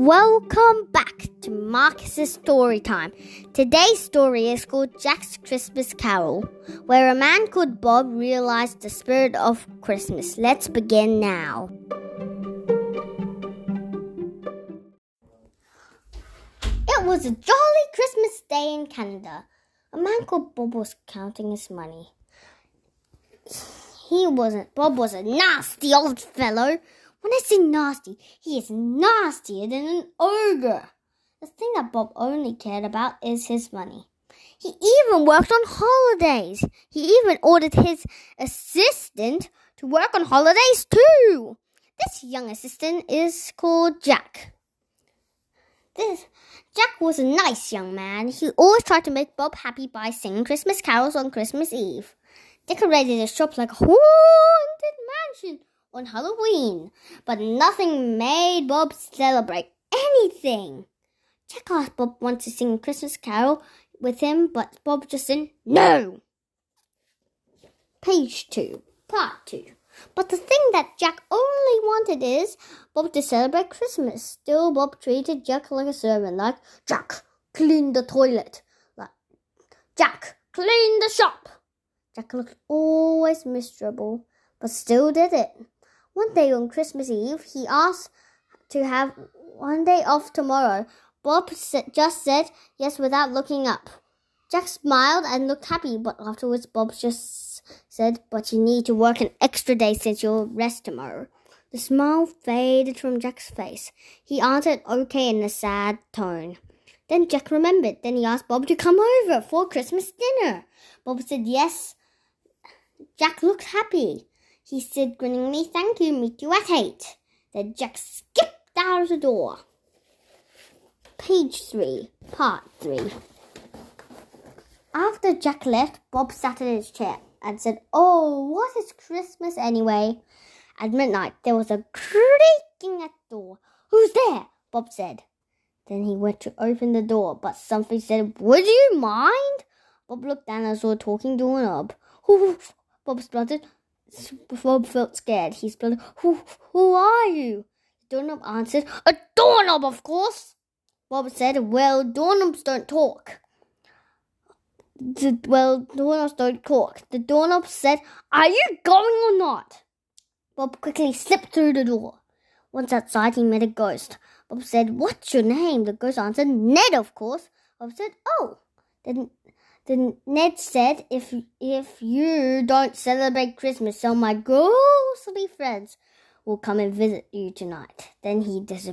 Welcome back to Marcus's story time. Today's story is called Jack's Christmas Carol, where a man called Bob realized the spirit of Christmas. Let's begin now. It was a jolly Christmas day in Canada. A man called Bob was counting his money. He wasn't. Bob was a nasty old fellow when I say nasty, he is nastier than an ogre. The thing that Bob only cared about is his money. He even worked on holidays. He even ordered his assistant to work on holidays too. This young assistant is called Jack. This Jack was a nice young man. He always tried to make Bob happy by singing Christmas carols on Christmas Eve, decorated his shop like a haunted mansion on Halloween, but nothing made Bob celebrate anything. Jack asked Bob once to sing Christmas carol with him, but Bob just said no. Page 2, Part 2. But the thing that Jack only wanted is Bob to celebrate Christmas. Still, Bob treated Jack like a servant, like Jack, clean the toilet. Like Jack, clean the shop. Jack looked always miserable, but still did it. One day on Christmas Eve, he asked to have one day off tomorrow. Bob just said yes without looking up. Jack smiled and looked happy, but afterwards Bob just said, But you need to work an extra day since you'll rest tomorrow. The smile faded from Jack's face. He answered okay in a sad tone. Then Jack remembered. Then he asked Bob to come over for Christmas dinner. Bob said yes. Jack looked happy. He said grinningly, Thank you, meet you at eight. Then Jack skipped out of the door. Page 3, Part 3. After Jack left, Bob sat in his chair and said, Oh, what is Christmas anyway? At midnight, there was a creaking at the door. Who's there? Bob said. Then he went to open the door, but something said, Would you mind? Bob looked down and saw a talking doorknob. Bob spluttered, Bob felt scared. He spluttered, Who, who are you? The doorknob answered, A doorknob, of course. Bob said, Well, doorknobs don't talk. The, well, doorknobs don't talk. The doorknob said, Are you going or not? Bob quickly slipped through the door. Once outside, he met a ghost. Bob said, What's your name? The ghost answered, Ned, of course. Bob said, Oh. Then then Ned said, if, if you don't celebrate Christmas, all my ghostly friends will come and visit you tonight. Then he dis-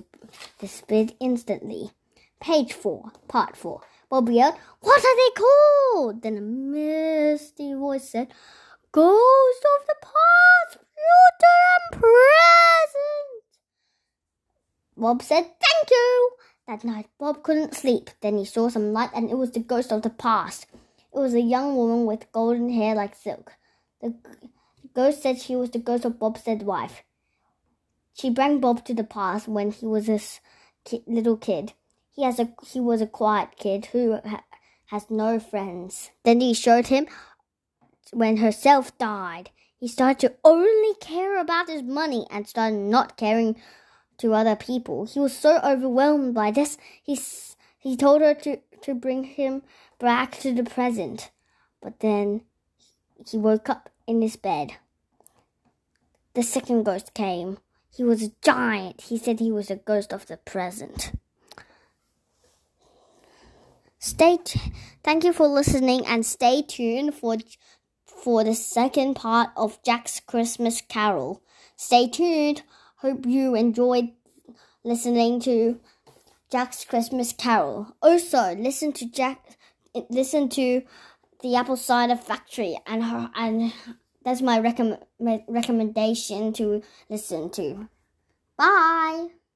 disappeared instantly. Page 4, Part 4. Bob yelled, What are they called? Then a misty voice said, Ghost of the past, future, and present. Bob said, Thank you. That night, Bob couldn't sleep. Then he saw some light, and it was the ghost of the past. It was a young woman with golden hair like silk. The ghost said she was the ghost of Bob's dead wife. She brought Bob to the past when he was a little kid. He has a he was a quiet kid who ha, has no friends. Then he showed him when herself died. He started to only care about his money and started not caring to other people. He was so overwhelmed by this. He he told her to to bring him back to the present. But then he woke up in his bed. The second ghost came. He was a giant. He said he was a ghost of the present. Stay t- thank you for listening and stay tuned for for the second part of Jack's Christmas Carol. Stay tuned. Hope you enjoyed listening to Jack's Christmas Carol. Also, listen to Jack listen to the Apple Cider Factory and her and that's my recommend recommendation to listen to. Bye.